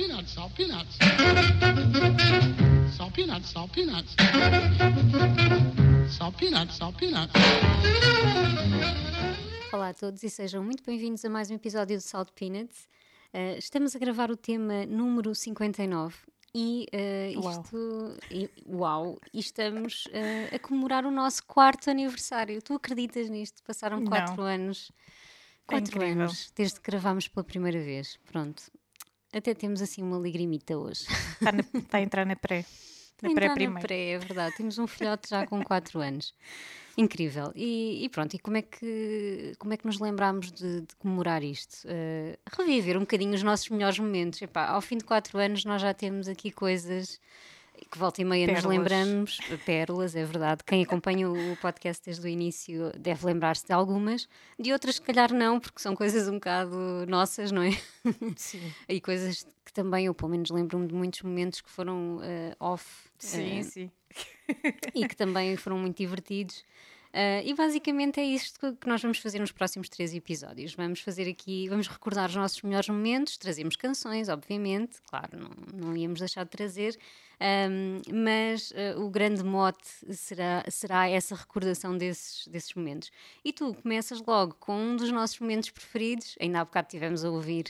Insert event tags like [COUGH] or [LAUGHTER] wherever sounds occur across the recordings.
peanuts, salt peanuts. Salt peanuts, salt peanuts. Salt peanuts, salt peanuts. Olá a todos e sejam muito bem-vindos a mais um episódio do Salt Peanuts. Uh, estamos a gravar o tema número 59 e uh, Uau. isto. E, uau! E estamos uh, a comemorar o nosso quarto aniversário. Tu acreditas nisto? Passaram Não. quatro anos. É Quatro incrível. anos desde que gravámos pela primeira vez. Pronto. Até temos assim uma lagrimita hoje. Está, na- está a entrar na pré. Na Entrar na pré-primeira. pré, é verdade. Temos um filhote já com 4 anos. Incrível. E, e pronto, e como é que, como é que nos lembramos de, de comemorar isto? Eh, reviver um bocadinho os nossos melhores momentos. Epá, ao fim de 4 anos nós já temos aqui coisas que volta e meia nos Pérolas. lembramos. Pérolas, é verdade. Quem acompanha o podcast desde o início deve lembrar-se de algumas. De outras, se calhar, não, porque são coisas um bocado nossas, não é? Sim, [LAUGHS] E coisas que também eu, pelo menos, lembro-me de muitos momentos que foram eh, off. sim, eh, sim. e que também foram muito divertidos. Ah, e basicamente é isto que- nós vamos fazer nos próximos três episódios. Vamos fazer aqui, vamos recordar os nossos melhores momentos, trazemos canções, obviamente, claro, não, não íamos deixar de trazer, ahm, mas ah, o grande mote será, será essa recordação desses, desses momentos. E tu começas logo com um dos nossos momentos preferidos, ainda há bocado tivemos a ouvir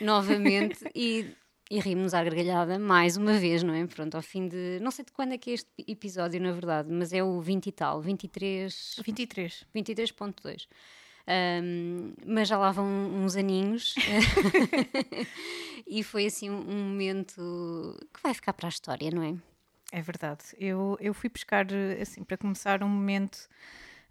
novamente [LAUGHS] e e rimos à gargalhada mais uma vez, não é? Pronto, ao fim de. Não sei de quando é que é este episódio, na verdade, mas é o 20 e tal, 23. 23. 23.2. Ahm, mas já lá vão uns aninhos [LAUGHS] [LAUGHS] e foi assim um, um momento que vai ficar para a história, não é? É verdade. Eu, eu fui buscar, assim, para começar, um momento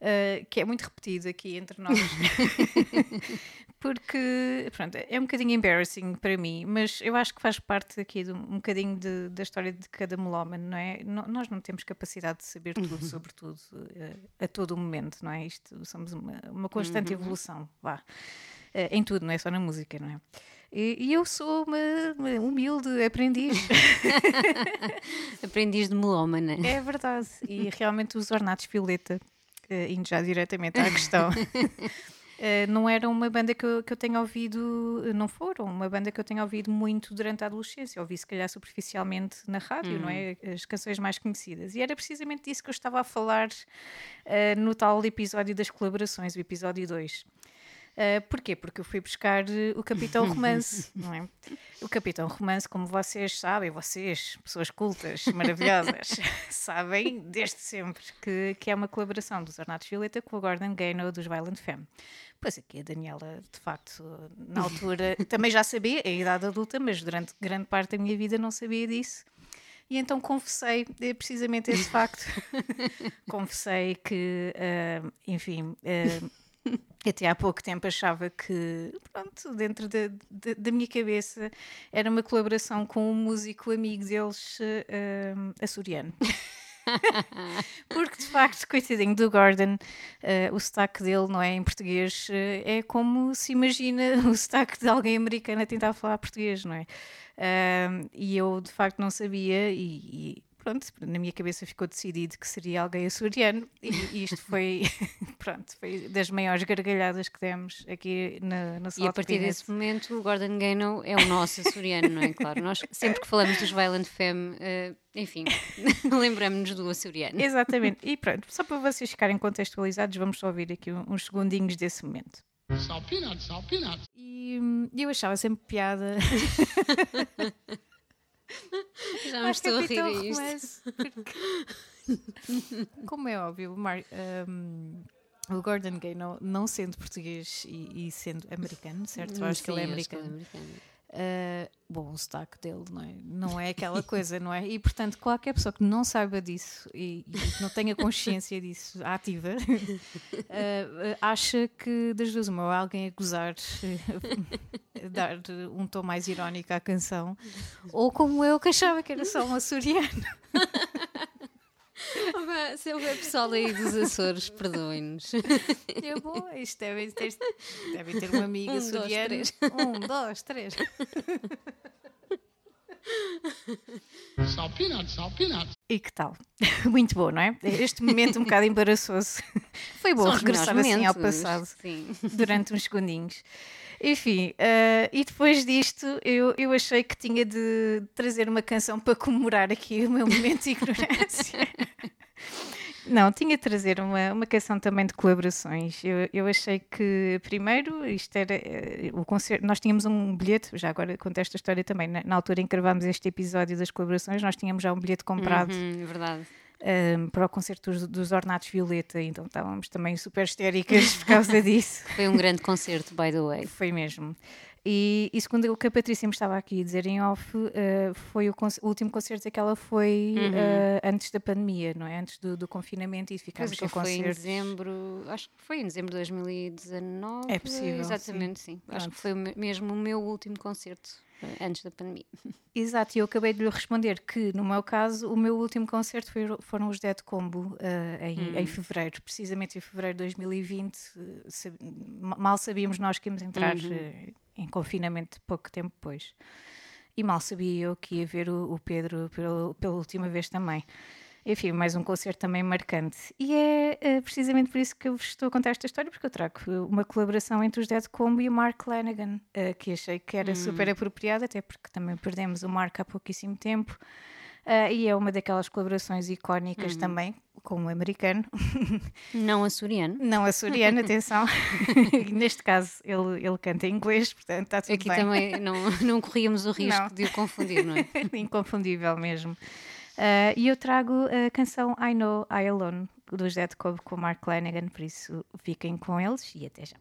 eh, que é muito repetido aqui entre nós. [LAUGHS] Porque, pronto, é um bocadinho embarrassing para mim, mas eu acho que faz parte aqui de um, bocadinho de- da história de cada melómano, não é? No- nós não temos capacidade de saber tudo sobre tudo eh, a todo momento, não é? Isto, somos uma, uma constante evolução, vá. Eh, em tudo, não é só na música, não é? E, e eu sou uma, uma humilde aprendiz. [LAUGHS] Aprendiz de melómana. É verdade. E realmente os ornatos Violeta, eh, indo já diretamente à questão, [LAUGHS] eh, não era uma banda que eu, que eu tenha ouvido, eh, não foram, uma banda que eu tenha ouvido muito durante a adolescência. Ouvi se calhar superficialmente na rádio, não é? As canções mais conhecidas. E era precisamente disso que eu estava a falar eh, no tal episódio das colaborações, o episódio 2. Uh, porquê? Porque eu fui buscar uh, o Capitão [LAUGHS] Romance, não é? O Capitão Romance, como vocês sabem, vocês, pessoas cultas, maravilhosas, [LAUGHS] sabem desde sempre que, que é uma colaboração dos Ornatos Violeta com o Gordon Gano dos Violent Femme. Pois aqui a Daniela, de facto, na altura [LAUGHS] também já sabia, é a idade adulta, mas durante grande parte da minha vida não sabia disso. E então confessei eh, precisamente esse facto. confessei que, uh, enfim, uh, até há pouco tempo achava que, pronto, dentro da, da, da minha cabeça era uma colaboração com um músico amigo deles, eh, açoriano. [LAUGHS] Porque de facto, coitadinho do Gordon, eh, o sotaque dele, não é? Em português, eh, é como se imagina o sotaque de alguém americano a tentar falar português, não é? Ahm, e eu de facto não sabia, e, e pronto, na minha cabeça ficou decidido que seria alguém açoriano, e, e isto foi, [LAUGHS] pronto, foi das maiores gargalhadas que demos aqui na, na E a partir desse momento, o Gordon Gano é o nosso açoriano, não é? Claro, nós sempre que falamos dos Violent Femme, eh, enfim, [LAUGHS] lembramos-nos do açoriano. Exatamente, e pronto, só para vocês ficarem contextualizados, vamos só ouvir aqui uns segundinhos desse momento. Salt peanuts, salt peanuts. E hum, eu achava sempre piada. [LAUGHS] [LAUGHS] Já me estou a rir a isto. Porque- [LAUGHS] Como é óbvio, o Mar- hum, o Gordon Gay, não, não sendo português e, e sendo americano, certo? Eu acho que ele é americano. ele é americano. Uh, bom, o sotaque dele não é, não é aquela coisa, não é? E portanto, qualquer pessoa que não saiba disso e, e não tenha consciência disso ativa, [LAUGHS] uh, uh, acha que das duas, uma, alguém a gozar, uh, [LAUGHS] dar um tom mais irónico à canção, [LAUGHS] ou como eu que achava que era só um açoriano. [LAUGHS] Opa, Se houver pessoal aí dos Açores, perdoem-nos. Eu, bom, isto devem ter, devem ter uma amiga Um, dois, açoriana. três. Um, dois, três. Salt peanuts. E que tal? Muito bom, não é? Este momento um bocado embaraçoso. Foi bom São regressar assim ao passado Sim. durante uns segundinhos. Enfim, uh, e depois disto eu, eu achei que tinha de trazer uma canção para comemorar aqui o meu momento de ignorância. [LAUGHS] Não, tinha de trazer uma, uma canção também de colaborações. Eu, eu achei que, primeiro, isto era uh, o concerto. Nós tínhamos um bilhete, já agora conto esta história também. Na, na, altura em que gravámos este episódio das colaborações, nós tínhamos já um bilhete comprado. Uhum, verdade um, para o concerto dos, dos Ornatos Violeta, então estávamos também super histéricas por causa [LAUGHS] disso. Foi um grande concerto, by the way. Foi mesmo. E, e, segundo o que a Patrícia me estava aqui a dizer em off, uh, foi o, o, último concerto que ela foi uhum. uh, antes da pandemia, não é? Antes do, do confinamento e ficámos sem concertos. Foi em dezembro, acho que foi em dezembro de 2019. É possível. Exatamente, sim. sim. Acho que foi mesmo o meu último concerto antes da pandemia. [LAUGHS] Exato, e eu acabei de lhe responder que, no meu caso, o meu último concerto foi, foram os Dead Combo uh, em, hum. em fevereiro, precisamente em fevereiro de 2020. Uh, mal sabíamos nós que íamos entrar uhum. uh, em confinamento pouco tempo depois. E mal sabia eu que ia ver o, o Pedro pela, pela última vez também enfim, mais um concerto também marcante. E é, é, precisamente por isso que eu vos estou a contar esta história, porque eu trago uma colaboração entre os Dead Combo e o Mark Lanigan, uh, que achei que era hum. super apropriada, até porque também perdemos o Mark há pouquíssimo tempo. Uh, e é uma daquelas colaborações icónicas hum. também, com o americano. [LAUGHS] Não açoriano. Não açoriano, [LAUGHS] atenção. [LAUGHS] Neste caso, ele, ele canta em inglês, portanto está tudo Aqui bem. também não, não corríamos o risco não. de o confundir, não é? Inconfundível mesmo. Uh, e eu trago a canção I Know I Alone, do Jet Cobb com Mark Lanigan, por isso fiquem com eles e até já.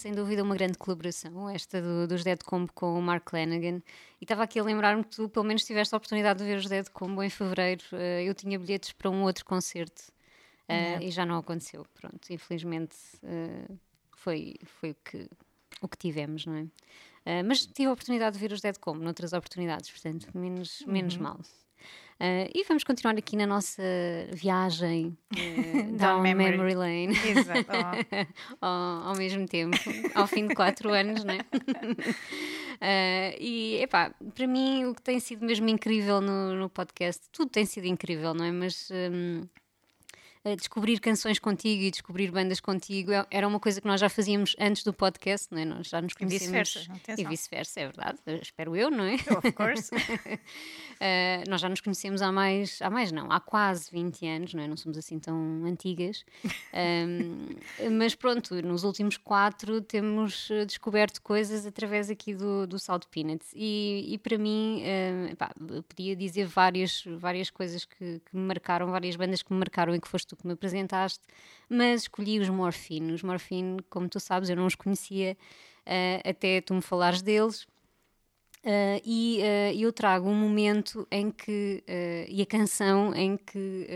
Sem dúvida uma grande colaboração, esta do, dos Dead Combo com o Mark Lanagan. E estava aqui a lembrar-me que tu pelo menos tiveste a oportunidade de ver os Dead Combo em fevereiro. Uh, eu tinha bilhetes para um outro concerto uh, e já não aconteceu. Pronto, infelizmente uh, foi, foi o, que, o que tivemos, não é? mas tive a oportunidade de ver os Dead Combo noutras oportunidades, portanto, menos, uhum. menos mal. Uh, e vamos continuar aqui na nossa viagem [LAUGHS] uh, down memory. memory. lane. Exato. Oh. [LAUGHS] ao, ao, mesmo tempo, ao fim de quatro anos, né? Uh, [LAUGHS] e, epá, para mim o que tem sido mesmo incrível no, no podcast, tudo tem sido incrível, não é? Mas um, descobrir canções contigo e descobrir bandas contigo é, era uma coisa que nós já fazíamos antes do podcast, não é? Nós já nos conhecemos. E vice-versa, E vice-versa, é verdade, espero eu, não é? [LAUGHS] Of course. uh, [LAUGHS] nós já nos conhecemos há mais, há mais não, há quase 20 anos, não é? Não somos assim tão antigas. Um, [LAUGHS] mas pronto, nos últimos quatro temos eh, descoberto coisas através aqui do, do Salt Peanuts e, e para mim, uh, epá, podia dizer várias, várias coisas que, que me marcaram, várias bandas que me marcaram e que foste tu que me apresentaste, mas escolhi os Morphine. Os Morphine, como tu sabes, eu não os conhecia uh, até tu me falares deles. Uh, e uh, eu trago um momento em que, e a canção em que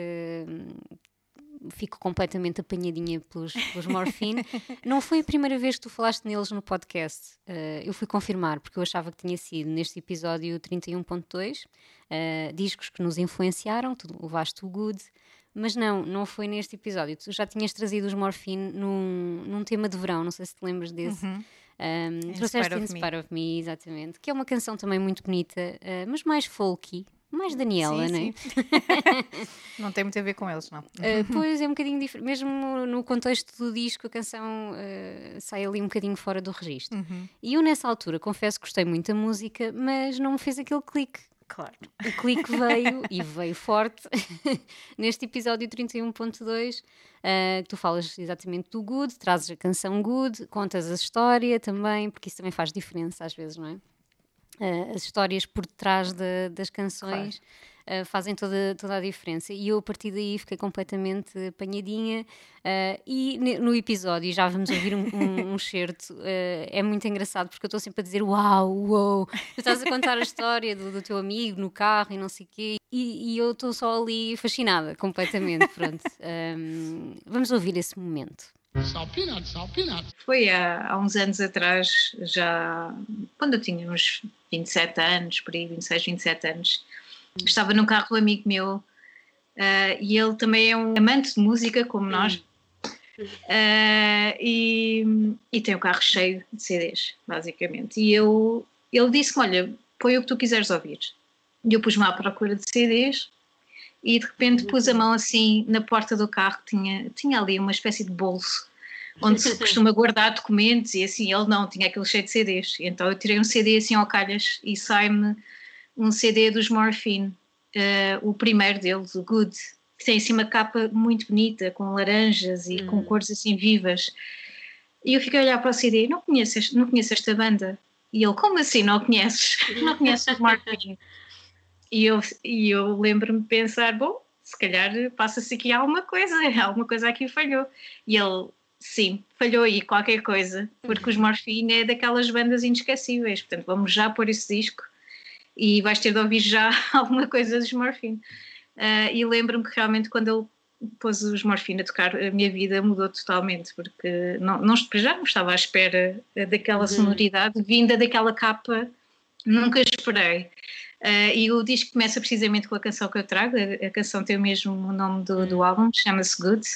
fico completamente apanhadinha pelos, pelos Morphine. [LAUGHS] não foi a primeira vez que tu falaste neles no podcast. Uh, eu fui confirmar, porque eu achava que tinha sido neste episódio 31.2, uh, discos que nos influenciaram, tu levaste o Good, mas não, não foi neste episódio. Tu já tinhas trazido os Morphine num, num tema de verão, não sei se te lembras desse. Uhum. Um, trouxeste In Spite of Me, exatamente, que é uma canção também muito bonita, uh, mas mais folky, mais Daniela, sim, não é? [LAUGHS] Não tem muito a ver com eles, não. Uh, pois é um bocadinho diferente, mesmo no contexto do disco, a canção uh, sai ali um bocadinho fora do registro. Uhum. E eu, nessa altura, confesso que gostei muito da música, mas não me fez aquele clique Claro. O clique veio [LAUGHS] e veio forte [LAUGHS] neste episódio 31.2. Uh, tu falas exatamente do good, trazes a canção good, contas a história também, porque isso também faz diferença às vezes, não é? Uh, as histórias por trás de, das canções. Claro uh, fazem toda, toda a diferença. E eu, a partir daí, fiquei completamente apanhadinha. Uh, e no episódio, já vamos ouvir um, um, [LAUGHS] um certo, uh, é muito engraçado porque eu estou sempre a dizer: Uau, uau, tu estás a contar a história do, do teu amigo no carro e não sei o quê. E, e eu estou só ali fascinada, completamente. Pronto, [LAUGHS] um, vamos ouvir esse momento. Foi há, há, uns anos atrás, já quando eu tinha uns 27 anos, por aí, 26, 27 anos, Estava no carro do amigo meu uh, e ele também é um amante de música, como nós. Uh, e, e, tem o carro cheio de CDs, basicamente. E eu, ele disse-me: Olha, põe o que tu quiseres ouvir. E eu pus-me à procura de CDs e de repente pus a mão assim na porta do carro, tinha, tinha ali uma espécie de bolso onde se costuma [LAUGHS] guardar documentos e assim, ele não, tinha aquele cheio de CDs. Então eu tirei um CD assim ao calhas e sai-me um CD dos Morphine, uh, o primeiro deles, o Good, que tem assim uma capa muito bonita, com laranjas e hum. com cores assim vivas. E eu fiquei a olhar para o CD, não conheço, não conheço esta banda. E ele, como assim não conheces? Não conheces os Morphine? E eu, e eu lembro-me de pensar, bom, se calhar passa-se aqui alguma coisa, [LAUGHS] alguma coisa aqui falhou. E ele, sim, falhou aí qualquer coisa, porque os Morphine é daquelas bandas inesquecíveis, portanto vamos já pôr esse disco e vais ter de ouvir já [LAUGHS] alguma coisa dos Morphine. Uh, e lembro-me que realmente quando ele pôs os Morphine a tocar, a minha vida mudou totalmente, porque não, não já não estava à espera daquela uhum. sonoridade vinda daquela capa, nunca esperei. Uh, e o disco começa precisamente com a canção que eu trago, a, a canção tem o mesmo nome do, do uhum. álbum, chama-se Good.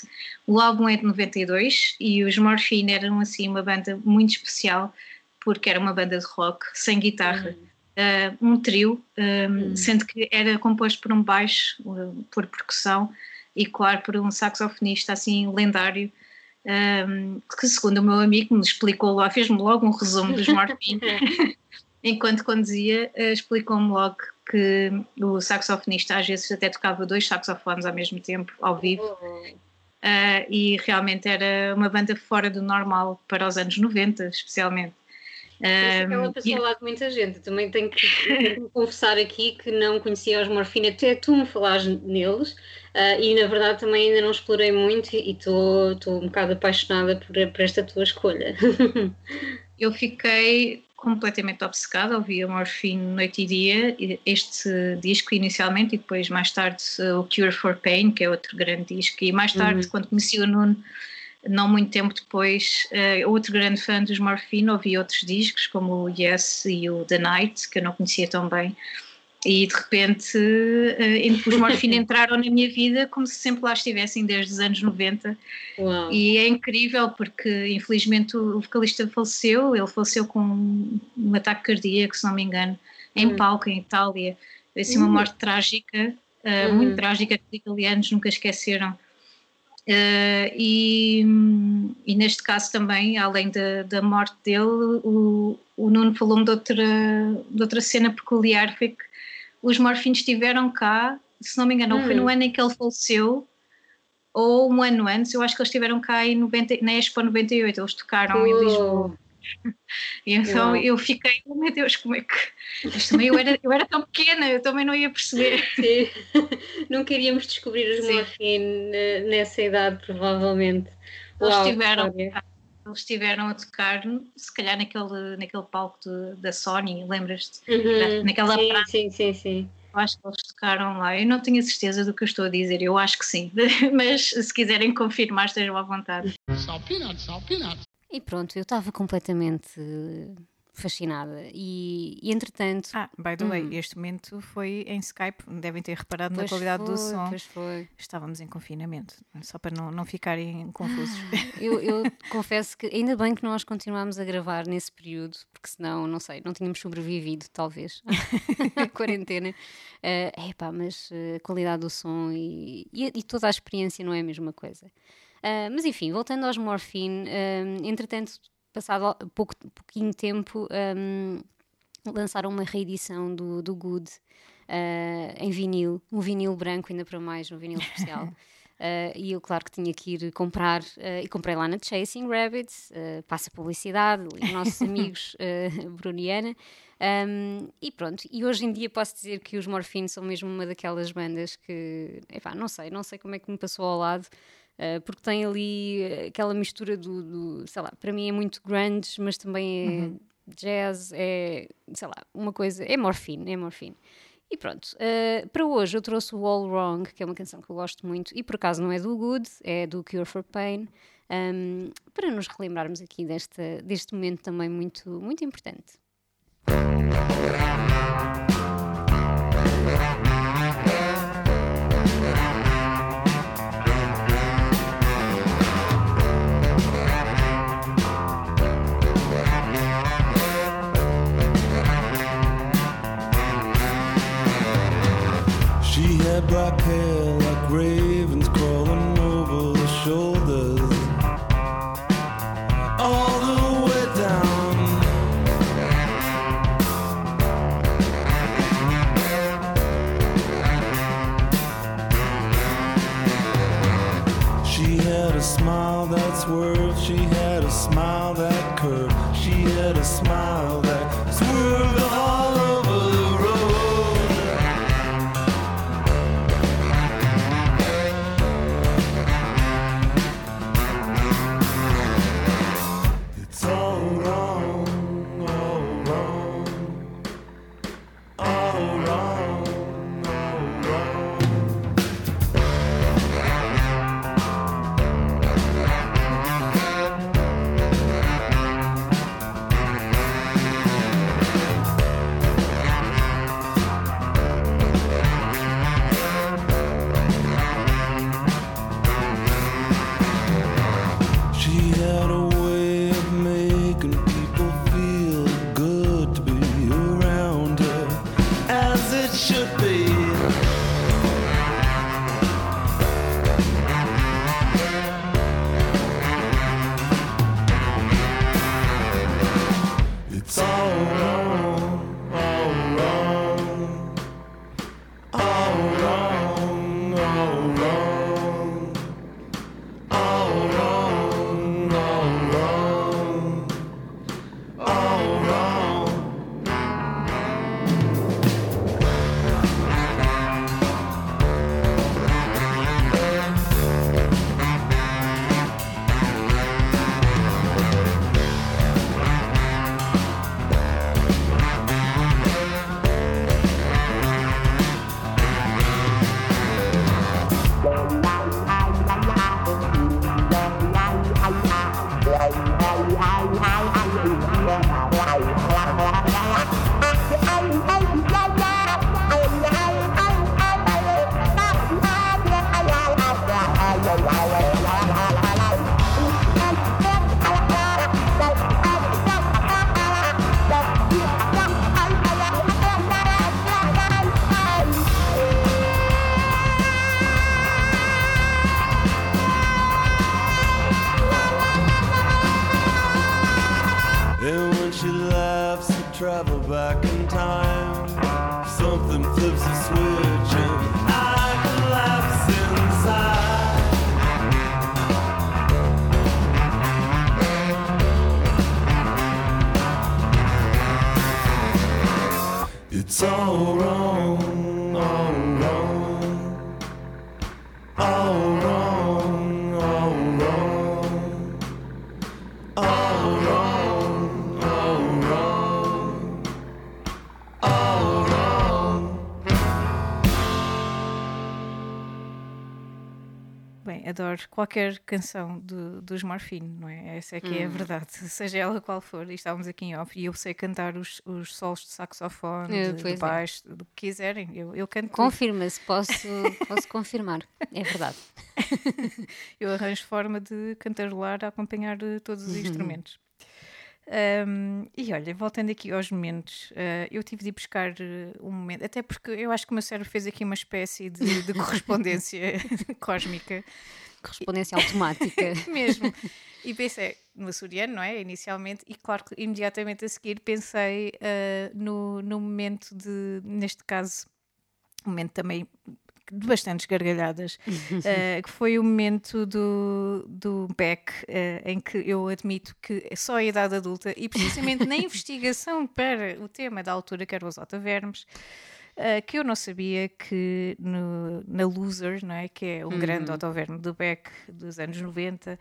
O álbum é de 92 e os Morphine eram assim uma banda muito especial, porque era uma banda de rock sem guitarra. Uhum uh, um trio, um, hum. sendo que era composto por um baixo, uh, por percussão e, claro, por um saxofonista assim lendário. Um, que segundo o meu amigo me explicou lá, fez-me logo um resumo dos Morphine, [LAUGHS] enquanto conduzia, uh, explicou-me logo que o saxofonista às vezes até tocava dois saxofones ao mesmo tempo, ao vivo, uh, e realmente era uma banda fora do normal para os anos 90, especialmente. Isso acaba para falar de muita gente. Também tenho que, tenho que confessar aqui que não conhecia os morfina, até tu me falares neles, uh, e na verdade também ainda não explorei muito e estou um bocado apaixonada por, por esta tua escolha. [LAUGHS] Eu fiquei completamente obcecada, ouvia Morphine noite e dia, este disco inicialmente e depois mais tarde o Cure for Pain, que é outro grande disco, e mais tarde uhum. quando conheci o Nuno, não muito tempo depois, uh, outro grande fã dos Morphine, ouvi outros discos como o Yes e o The Night, que eu não conhecia tão bem, e de repente uh, os Morphine [LAUGHS] entraram na minha vida como se sempre lá estivessem desde os anos 90 Uau. e é incrível porque infelizmente o vocalista faleceu, ele faleceu com um ataque cardíaco se não me engano, em hum. palco em Itália, assim uma hum. morte trágica uh, muito trágica que os italianos nunca esqueceram uh, e, e, neste caso também, além da, da morte dele o, o Nuno falou-me de outra, de outra cena peculiar, foi que os Morfins estiveram cá, se não me engano, hum. foi no hum. ano em que ele faleceu, ou um ano antes, eu acho que eles estiveram cá em 90, na Expo 98, eles tocaram em Lisboa. E então eu fiquei, oh meu Deus, como é que. Mas também eu era, eu era tão pequena, eu também não ia perceber. [LAUGHS] Sim. [LAUGHS] Não queríamos descobrir os Morfin nessa idade, provavelmente. Eles Uau, estiveram, eles estiveram a tocar, se calhar naquele, naquele palco de, da Sony, lembras-te? Uhum, Naquela sim, praça. sim, sim, sim. Eu acho que eles tocaram lá. Eu não tenho a certeza do que eu estou a dizer, eu acho que sim. [LAUGHS] Mas se quiserem confirmar, estejam à vontade. Só peanuts, só peanuts. E pronto, eu estava completamente fascinada. E, e entretanto. Ah, by the way, hum. este momento foi em Skype, devem ter reparado pois na qualidade foi, do som. Pois foi. Estávamos em confinamento, só para não, não ficarem [LAUGHS] confusos. Ah, eu, eu confesso que ainda bem que nós continuámos a gravar nesse período, porque senão, não sei, não tínhamos sobrevivido, talvez, à [LAUGHS] quarentena. Uh, epá, mas uh, a qualidade do som e, e, e toda a experiência não é a mesma coisa. Uh, mas enfim, voltando aos Morphine, uh, entretanto, passado pouco, pouquinho tempo, um, lançaram uma reedição do, do Good uh, em vinil, um vinil branco, ainda para mais, um vinil especial. Uh, [LAUGHS] e eu, claro, que tinha que ir comprar, uh, e comprei lá na Chasing Rabbits, uh, passa publicidade, nossos [LAUGHS] amigos uh, Bruniana, um, e pronto. E hoje em dia posso dizer que os Morphine são mesmo uma daquelas bandas que, epá, não sei, não sei como é que me passou ao lado, porque tem ali aquela mistura do, do, sei lá, para mim é muito grunge, mas também é uhum. jazz, é, sei lá, uma coisa, é morfine, é morfine. E pronto, uh, para hoje eu trouxe o All Wrong, que é uma canção que eu gosto muito, e por acaso não é do Good, é do Cure for Pain, um, para nos relembrarmos aqui desta, deste momento também muito, muito importante. Black hair like ravens crawling over the shoulders. Qualquer canção do, dos Morfine, não é? Essa é que é a verdade, [LAUGHS] seja ela qual for. E estávamos aqui em off e eu sei cantar os, os solos de saxofone, Eh, de, de é. baixo, do que quiserem. Eu, eu canto. Confirma-se, posso, posso confirmar. É verdade. [LAUGHS] Eu arranjo forma de cantarolar a acompanhar eh, todos Uhum. os instrumentos. Um, e olha, voltando aqui aos momentos, eh, eu tive de ir buscar um momento, até porque eu acho que o meu cérebro fez aqui uma espécie de, de [LAUGHS] correspondência cósmica Correspondência automática. [LAUGHS] mesmo. E pensei no açoriano, não é? Inicialmente, e claro que imediatamente a seguir pensei eh, no, no momento de, neste caso, um momento também de bastantes gargalhadas, eh, [LAUGHS] que foi o momento do, do Beck, eh, em que eu admito que é só a idade adulta e precisamente na [LAUGHS] investigação para o tema da altura, que era os Otavermes, Uh, que eu não sabia que no, na Loser, não é? que é um grande autoverme do Beck dos anos 90, uh,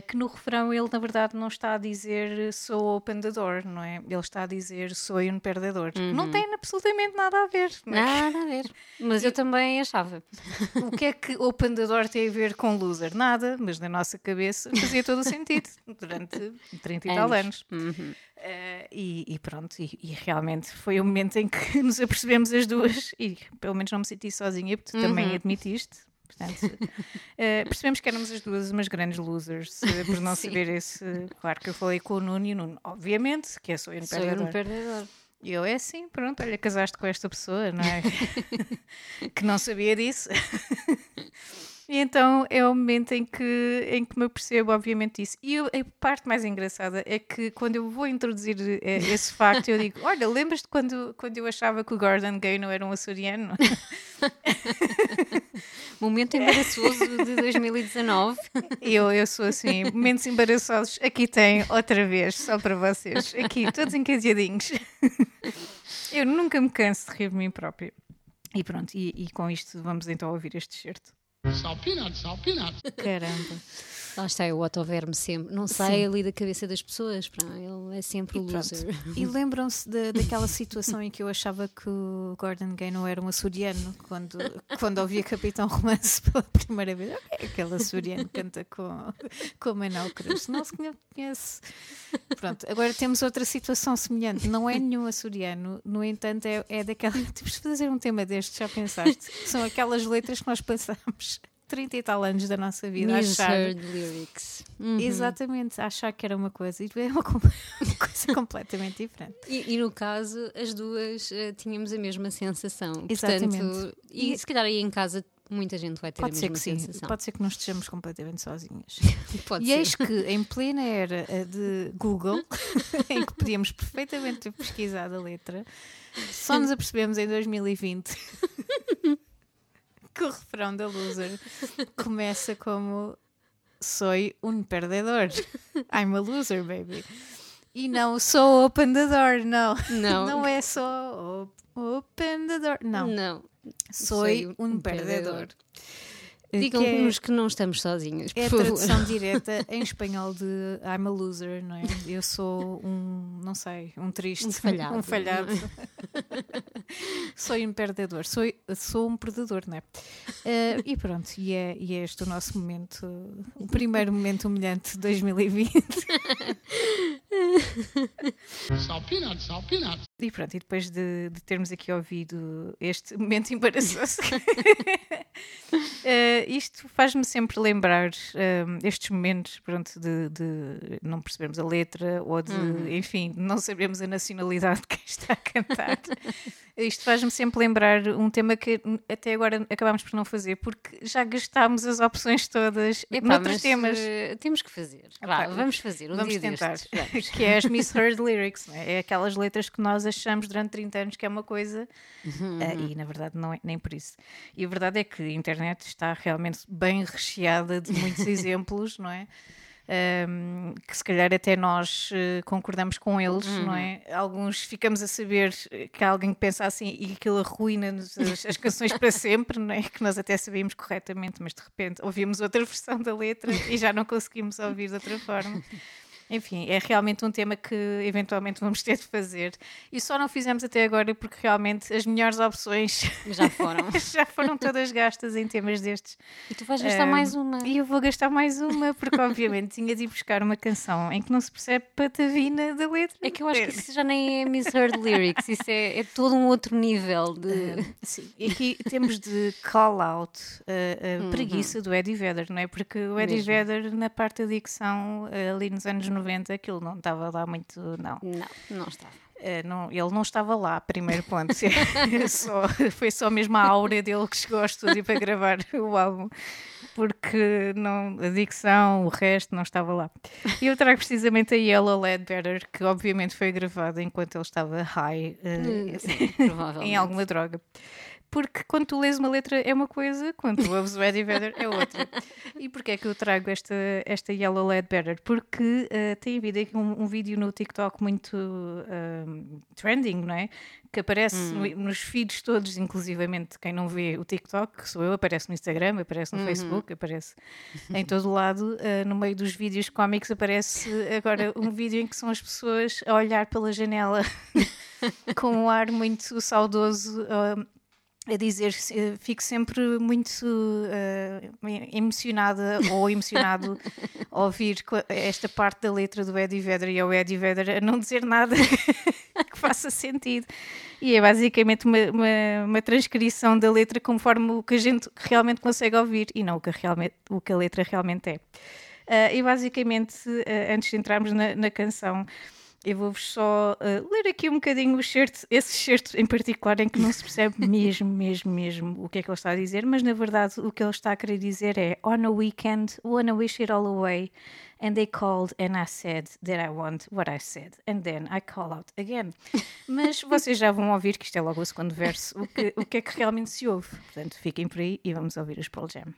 que no refrão ele na verdade não está a dizer sou open the door, não é? Ele está a dizer sou um perdedor. Não tem absolutamente nada a ver. é? Nada a ver. Mas eu também achava. [LAUGHS] O que é que open the door tem a ver com loser? Nada, mas na nossa cabeça fazia todo o sentido [LAUGHS] durante 30 e tal anos. Uhum. Uh, e, e pronto, e, e realmente foi o momento em que [LAUGHS] nos apercebemos as duas, e pelo menos não me senti sozinha, porque tu também admitiste. Portanto, uh, percebemos que éramos as duas umas grandes losers, uh, por não [LAUGHS] saber esse. Claro que eu falei com o Nuno e o Nuno, obviamente, que é sou eu no Sou eu perdedor. um perdedor. E eu é assim, pronto, olha, casaste com esta pessoa, não é? [LAUGHS] [LAUGHS] que não sabia disso. E então é o momento em que, em que me apercebo, obviamente, isso. E eu- a parte mais engraçada é que quando eu vou introduzir eh, esse facto, eu digo: Olha, lembras-te quando, quando eu achava que o Gordon Gay não era um açoriano? [LAUGHS] Momento embaraçoso de 2019. E eu, eu sou assim, momentos embaraçosos, aqui tem outra vez, só para vocês, aqui, todos encadeadinhos. Eu nunca me canso de rir de mim própria. E pronto, e, e com isto vamos então ouvir este certo. Salt peanuts. Caramba. Lá está, eu autoverme sempre. Não sai ali da cabeça das pessoas. pá, Ele é sempre o pronto. loser. [LAUGHS] E lembram-se da- daquela situação em que eu achava que o Gordon Gay não era um açoriano quando, quando ouvia Capitão Romance pela primeira vez. Ok, aquele açoriano que canta com, com Manuel Cruz. Não se conhece. Pronto, agora temos outra situação semelhante. Não é nenhum açoriano, no entanto, é, é daquela. [LAUGHS] Temos de fazer um tema destes, já pensaste? São aquelas letras que nós passamos 30 e tal anos da nossa vida achar. Lyrics. Uhum. Exatamente, achar que era uma coisa e é uma, [LAUGHS] uma coisa completamente diferente. E, e no caso, as duas eh, tínhamos a mesma sensação. Exatamente. Portanto, e, E- se calhar aí em casa muita gente vai ter Pode a ser mesma que sim, sensação. pode ser que não estejamos completamente sozinhas. [LAUGHS] Pode E ser. eis que, em plena era eh, de Google, [LAUGHS] em que podíamos perfeitamente ter pesquisado a letra, só nos apercebemos em 2020 que o refrão da Loser começa como Soy um perdedor. I'm a loser, baby. E não sou open the door, não. Não. Não é só op- open the door. Não. Não. Soy Sou um perdedor. perdedor. Que é- Digam-nos que não estamos sozinhas, por É a favor. tradução [LAUGHS] direta em espanhol de I'm a loser, não é? Eu sou um, não sei, um triste, Um falhado. [LAUGHS] um falhado. [LAUGHS] sou um perdedor, sou, sou um perdedor, não é? Eh, e pronto, e é, e é este o nosso momento, o primeiro momento humilhante de 2020. [LAUGHS] [LAUGHS] Salt peanuts. E pronto, e depois de, de termos aqui ouvido este momento [LAUGHS] embaraçoso, [LAUGHS] eh, isto faz-me sempre lembrar eh, estes momentos pronto, de, de não percebermos a letra ou de, enfim, não sabermos a nacionalidade de quem está a cantar. Isto faz-me sempre lembrar um tema que até agora acabámos por não fazer, porque já gastámos as opções todas Epá, noutros mas, temas. eh, temos que fazer. Vá, vamos fazer. Um Vamos tentar. destes. Que é as misheard lyrics, é? É aquelas letras que nós achamos durante 30 anos que é uma coisa eh, e na verdade não é nem por isso. E a verdade é que a internet está realmente bem recheada de muitos [LAUGHS] exemplos, não é? Ahm, que se calhar até nós eh, concordamos com eles, não é? Alguns ficamos a saber que há alguém que pensa assim e aquilo arruína-nos as, as canções para sempre, não é? Que nós até sabíamos corretamente, mas de repente ouvimos outra versão da letra e já não conseguimos ouvir de outra forma. Enfim, é realmente um tema que eventualmente vamos ter de fazer. E só não fizemos até agora porque realmente as melhores opções Já [LAUGHS] foram. já foram todas gastas em temas destes. E tu vais gastar Ahm, mais uma. E eu vou gastar mais uma, porque obviamente tinha de ir buscar uma canção em que não se percebe patavina da letra. É que eu acho que isso já nem é misheard lyrics, isso é, é todo um outro nível de. [LAUGHS] Sim, e aqui temos de call out a, a preguiça do Eddie Vedder, não é? Porque o Eddie Mesmo. Vedder, na parte da dicção, ali nos anos 90, aquilo não estava lá muito, não. Não, não estava. Eh, não, ele não estava lá, primeiro ponto. [LAUGHS] Só- foi só mesmo a aura dele que chegou ao estúdio para gravar o álbum, porque não, a dicção, o resto não estava lá. E eu trago precisamente a Yellow Ledbetter, que obviamente foi gravada enquanto ele estava high Sim, provavelmente. em alguma droga. Porque quando tu lês uma letra é uma coisa, quando tu ouves o Eddie Vedder é outra. E porquê é que eu trago esta, esta Yellow Ledbetter? Porque eh, tem havido aqui um, um vídeo no TikTok muito ahm, trending, não é? Que aparece no- nos feeds todos, inclusivamente quem não vê o TikTok, que sou eu, aparece no Instagram, aparece no Facebook, aparece [LAUGHS] em todo o lado. eh, no meio dos vídeos cómicos aparece agora um vídeo em que são as pessoas a olhar pela janela [LAUGHS] com um ar muito saudoso. ah, a dizer, eh, fico sempre muito eh, emocionada [LAUGHS] ou emocionado a ouvir esta parte da letra do Eddie Vedder e ao Eddie Vedder a não dizer nada [LAUGHS] que faça sentido. E é basicamente uma, uma, uma transcrição da letra conforme o que a gente realmente consegue ouvir e não o que, realmente, o que a letra realmente é. Ah, e basicamente, ah, antes de entrarmos na, na canção, eu vou-vos só ah, ler aqui um bocadinho o certo, esse certo em particular, em que não se percebe [LAUGHS] mesmo, mesmo, mesmo o que é que ele está a dizer, mas na verdade o que ele está a querer dizer é: On a weekend, wanna wish it all away. And they called and I said that I want what I said. And then I call out again. [LAUGHS] Mas vocês já vão ouvir que isto é logo o segundo verso, o que, o que é que realmente se ouve. Portanto, fiquem por aí e vamos ouvir os Pearl Jam.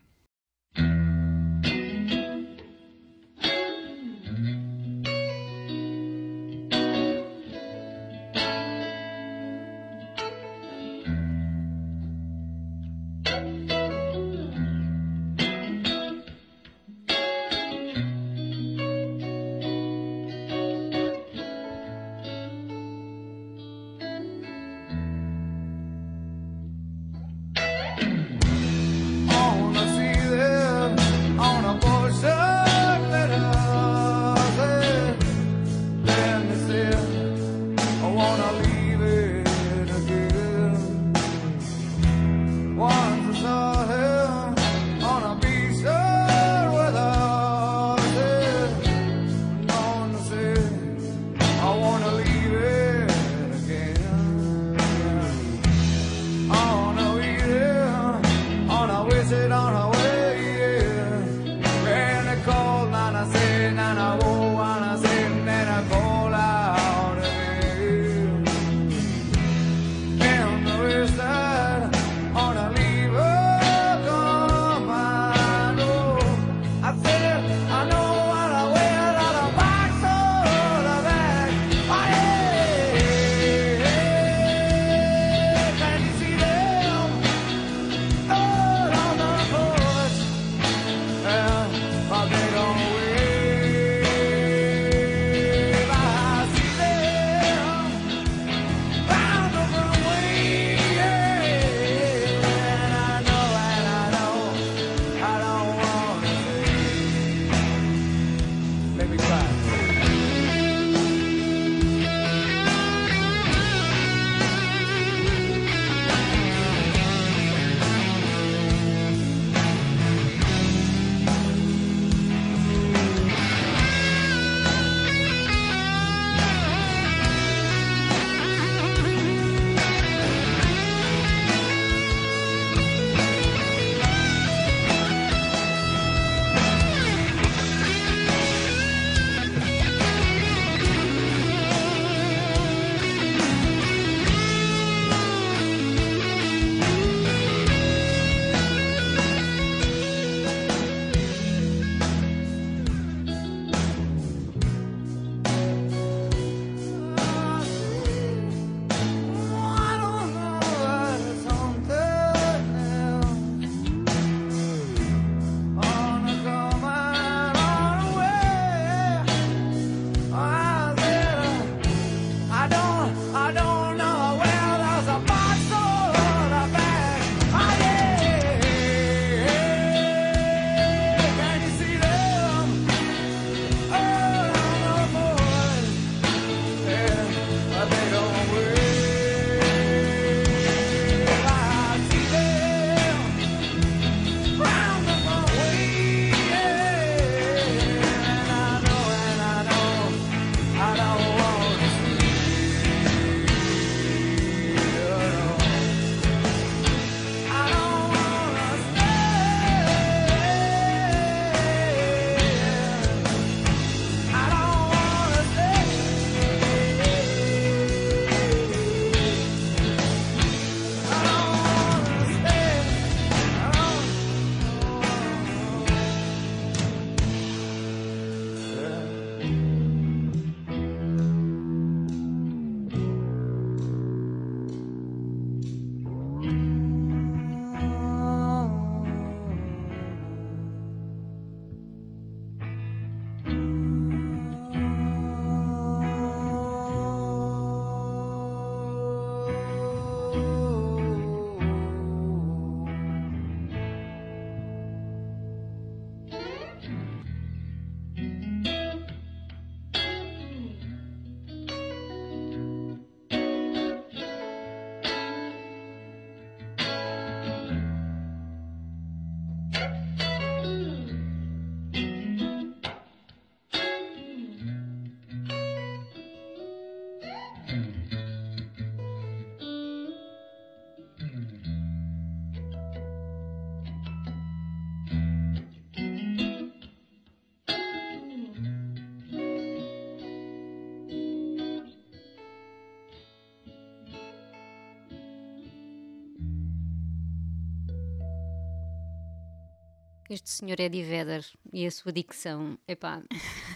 Este senhor Eddie Vedder e a sua dicção, epá,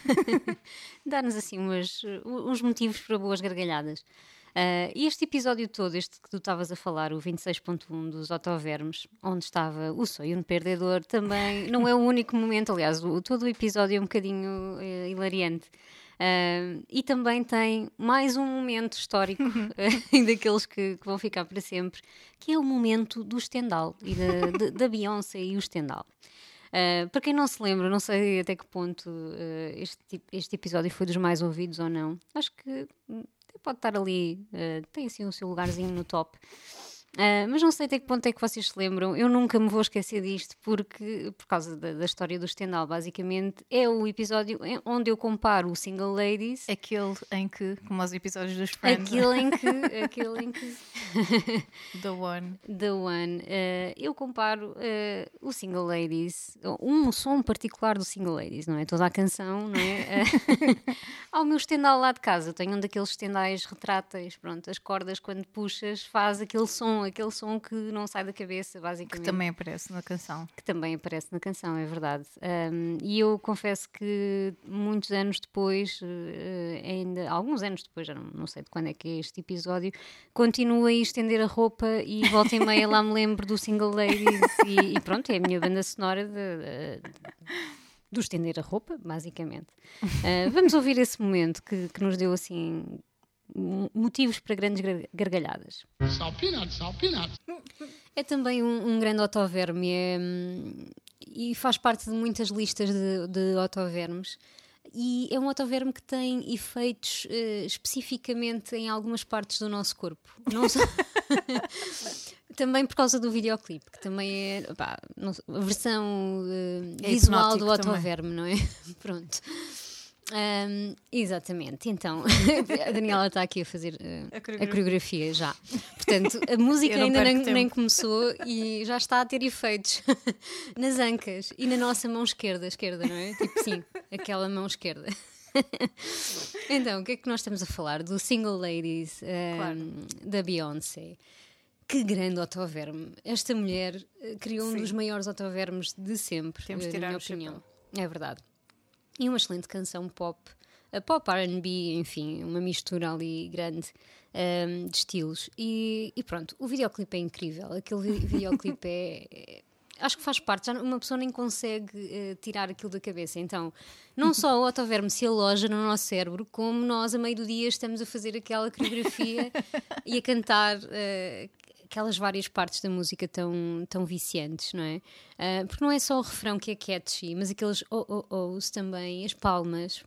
[LAUGHS] dá-nos assim umas, uns motivos para boas gargalhadas. Uh, este episódio todo, este que tu estavas a falar, o 26.1 dos Otovermes, onde estava o sonho perdedor, também não é o único momento, aliás, o, todo o episódio é um bocadinho uh, hilariante. Uh, e também tem mais um momento histórico uh, [LAUGHS] [LAUGHS] daqueles que, que, vão ficar para sempre, que é o momento do Stendhal e da, de, da Beyoncé e o Stendhal. Uh, para quem não se lembra, não sei até que ponto este, este episódio foi dos mais ouvidos ou não. Acho que hum, pode estar ali, tem assim o seu lugarzinho no top. Uh, mas não sei até que ponto é que vocês se lembram. Eu nunca me vou esquecer disto, porque, por causa da, da história do Stendhal, basicamente, é o episódio onde eu comparo o Single Ladies. Aquele em que, como os episódios dos Friends. Aquele em que. [LAUGHS] aquele em que [LAUGHS] The One. The One. Uh, eu comparo uh, o Single Ladies, um som particular do Single Ladies, não é? Toda a canção, não é? [LAUGHS] ao meu Stendhal lá de casa. Eu tenho um daqueles Stendhais retráteis, pronto, as cordas, quando puxas, faz aquele som aquele som que não sai da cabeça, basicamente. Que também aparece na canção. Que também aparece na canção, é verdade. Um, e eu confesso que muitos anos depois, uh, ainda alguns anos depois, já não, não, sei de quando é que é este episódio, continuo a estender a roupa e volta e meia lá me lembro do Single Ladies e, e, pronto, é a minha banda sonora de, de do estender a roupa, basicamente. Uh, vamos ouvir esse momento que, que nos deu assim motivos para grandes gargalhadas. Só peanuts, só peanuts. É também um, um grande otoverme é, e faz parte de muitas listas de, de otovermes. E é um otoverme que tem efeitos uh, especificamente em algumas partes do nosso corpo. Não só... [LAUGHS] também por causa do videoclipe, que também é pá, a versão uh, é visual do otoverme, não é? [LAUGHS] Pronto. Um, exatamente, então [LAUGHS] a Daniela está aqui a fazer uh, a, coreografia. a, coreografia. já. Portanto, a [LAUGHS] música ainda nem, nem, começou e já está a ter efeitos [LAUGHS] nas ancas e na nossa mão esquerda, esquerda, não é? Tipo sim, aquela mão esquerda. então, o que é que nós estamos a falar? Do Single Ladies um, claro. da Beyoncé. Que grande otoverme! Esta mulher eh, criou sim. um dos maiores otovermes de sempre, Temos uh, na minha opinião. É verdade e uma excelente canção pop, a pop RB, enfim, uma mistura ali grande um, de estilos. E, e, pronto, o videoclipe é incrível. Aquele [LAUGHS] videoclipe é, é. Acho que faz parte, já uma pessoa nem consegue uh, tirar aquilo da cabeça. Então, não só o autoverme se aloja no nosso cérebro, como nós, a meio do dia, estamos a fazer aquela coreografia [LAUGHS] e a cantar uh, aquelas várias partes da música tão, tão viciantes, não é? Uh, porque não é só o refrão que é catchy, mas aqueles oh oh ohs também, as palmas.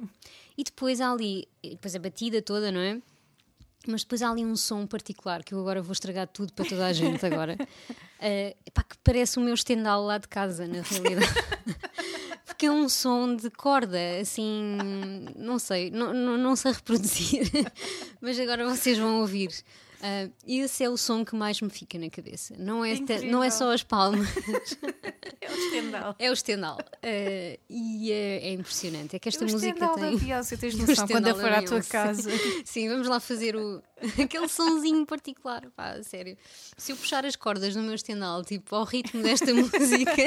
E depois há ali, depois a batida toda, não é? Mas depois há ali um som particular que eu agora vou estragar tudo para toda a gente agora. Uh, [LAUGHS] epá, que parece o meu estendal lá de casa, na realidade. [LAUGHS] Porque é um som de corda, assim, não sei, não, não, não sei reproduzir, [LAUGHS] mas agora vocês vão ouvir. Uh, esse é o som que mais me fica na cabeça. Não é, não é só as palmas. [LAUGHS] é o estendal. É o estendal. Uh, e é, é, impressionante. É que esta é música tem. Da Beyoncé, tens [LAUGHS] noção quando eu for à tua casa. [LAUGHS] Sim, vamos lá fazer o, [LAUGHS] aquele sonzinho particular. Pá, sério. Se eu puxar as cordas no meu estendal, tipo, ao ritmo desta [LAUGHS] música,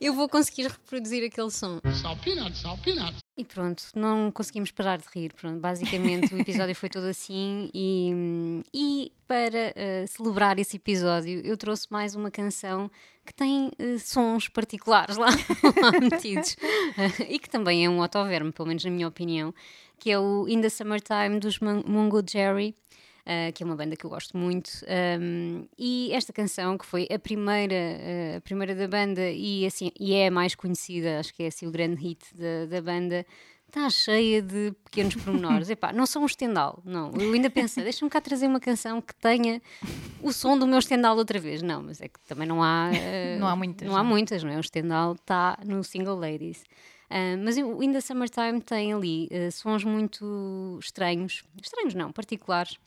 eu vou conseguir reproduzir aquele som. Só peanuts. E pronto, não conseguimos parar de rir. Pronto, basicamente o episódio foi todo assim. E, e para uh, celebrar esse episódio, eu trouxe mais uma canção que tem uh, sons particulares lá, [LAUGHS] lá metidos. Uh, e que também é um autoverme, pelo menos na minha opinião, que é o In the Summertime dos Mungo Jerry. Uh, que é uma banda que eu gosto muito. Um, e esta canção, que foi a primeira, uh, a primeira da banda e, assim, e é a mais conhecida, acho que é assim, o grande hit da, da banda, está cheia de pequenos pormenores. [LAUGHS] Epá, não sou um estendal, não. Eu ainda pensei, deixa-me cá trazer uma canção que tenha o som do meu estendal outra vez. Não, mas é que também não há. Uh, não há muitas. Não, há muitas, não é? O estendal está no Single Ladies. Uh, mas o In the Summertime tem ali uh, sons muito estranhos, estranhos não, particulares,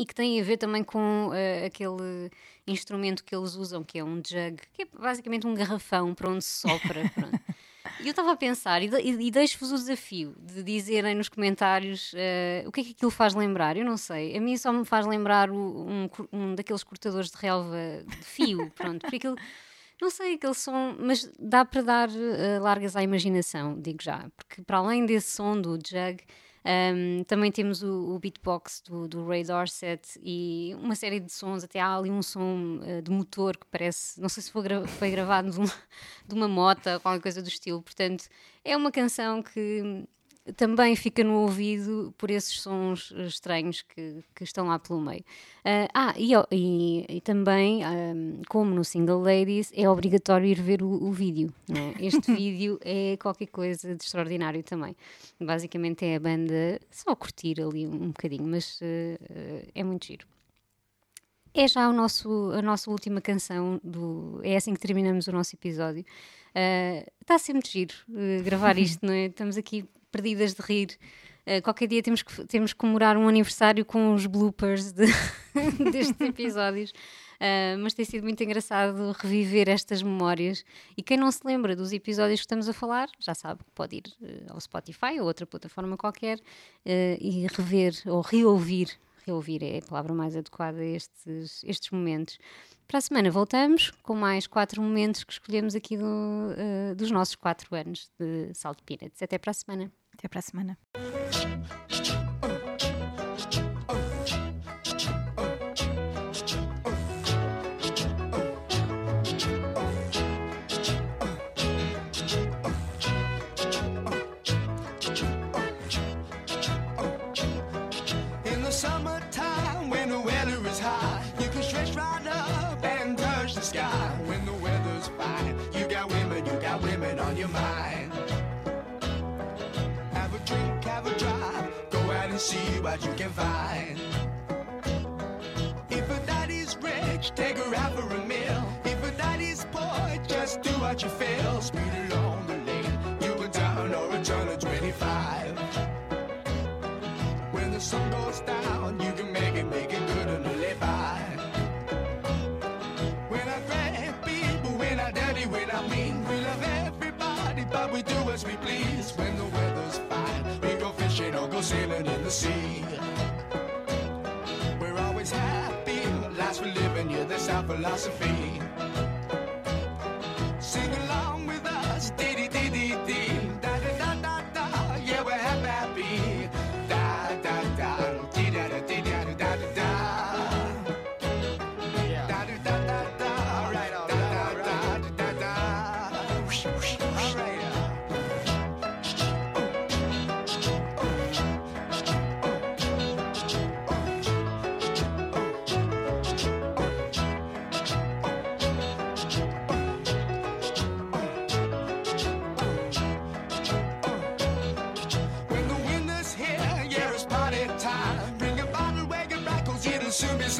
e que têm a ver também com uh, aquele instrumento que eles usam, que é um jug, que é basicamente um garrafão para onde se sopra. [LAUGHS] E eu estava a pensar, e, e, e deixo-vos o desafio de dizerem nos comentários uh, o que é que aquilo faz lembrar. Eu não sei, a mim só me faz lembrar o, um, um, daqueles cortadores de relva de fio, [LAUGHS] pronto, porque aquilo Não sei, aquele som, mas dá para dar eh, largas à imaginação, digo já, porque para além desse som do Jug, um, também temos o, o beatbox do, do, Ray Dorset e uma série de sons, até há ali um som uh, de motor que parece, não sei se foi, gra foi gravado de uma, de uma qualquer coisa do estilo, portanto é uma canção que também fica no ouvido por esses sons estranhos que, que estão lá pelo meio. Uh, ah, e, e, e também, um, como no Single Ladies, é obrigatório ir ver o, o vídeo. É? Este [LAUGHS] vídeo é qualquer coisa de extraordinário também. Basicamente é a banda só curtir ali um, um bocadinho, mas uh, é muito giro. É já o nosso, a nossa última canção, do, é assim que terminamos o nosso episódio. Uh, está ser muito giro uh, gravar [LAUGHS] isto, não é? Estamos aqui perdidas de rir. Uh, qualquer dia temos que, temos que comemorar um aniversário com os bloopers de, [LAUGHS] destes episódios. Uh, mas tem sido muito engraçado reviver estas memórias. E quem não se lembra dos episódios que estamos a falar, já sabe que pode ir uh, ao Spotify ou outra plataforma qualquer e rever ou reouvir. Reouvir é a palavra mais adequada a estes, estes momentos. Para a semana voltamos com mais quatro momentos que escolhemos aqui do, uh, dos nossos quatro anos de Salt Peanuts. Até para a semana. Até para a semana. In the what you can find. If a daddy's rich, take her out for a meal. If a daddy's poor, just do what you feel. Speed along the lane, you can turn or a turn of 25. When the sun goes down, philosophy.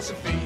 philosophy.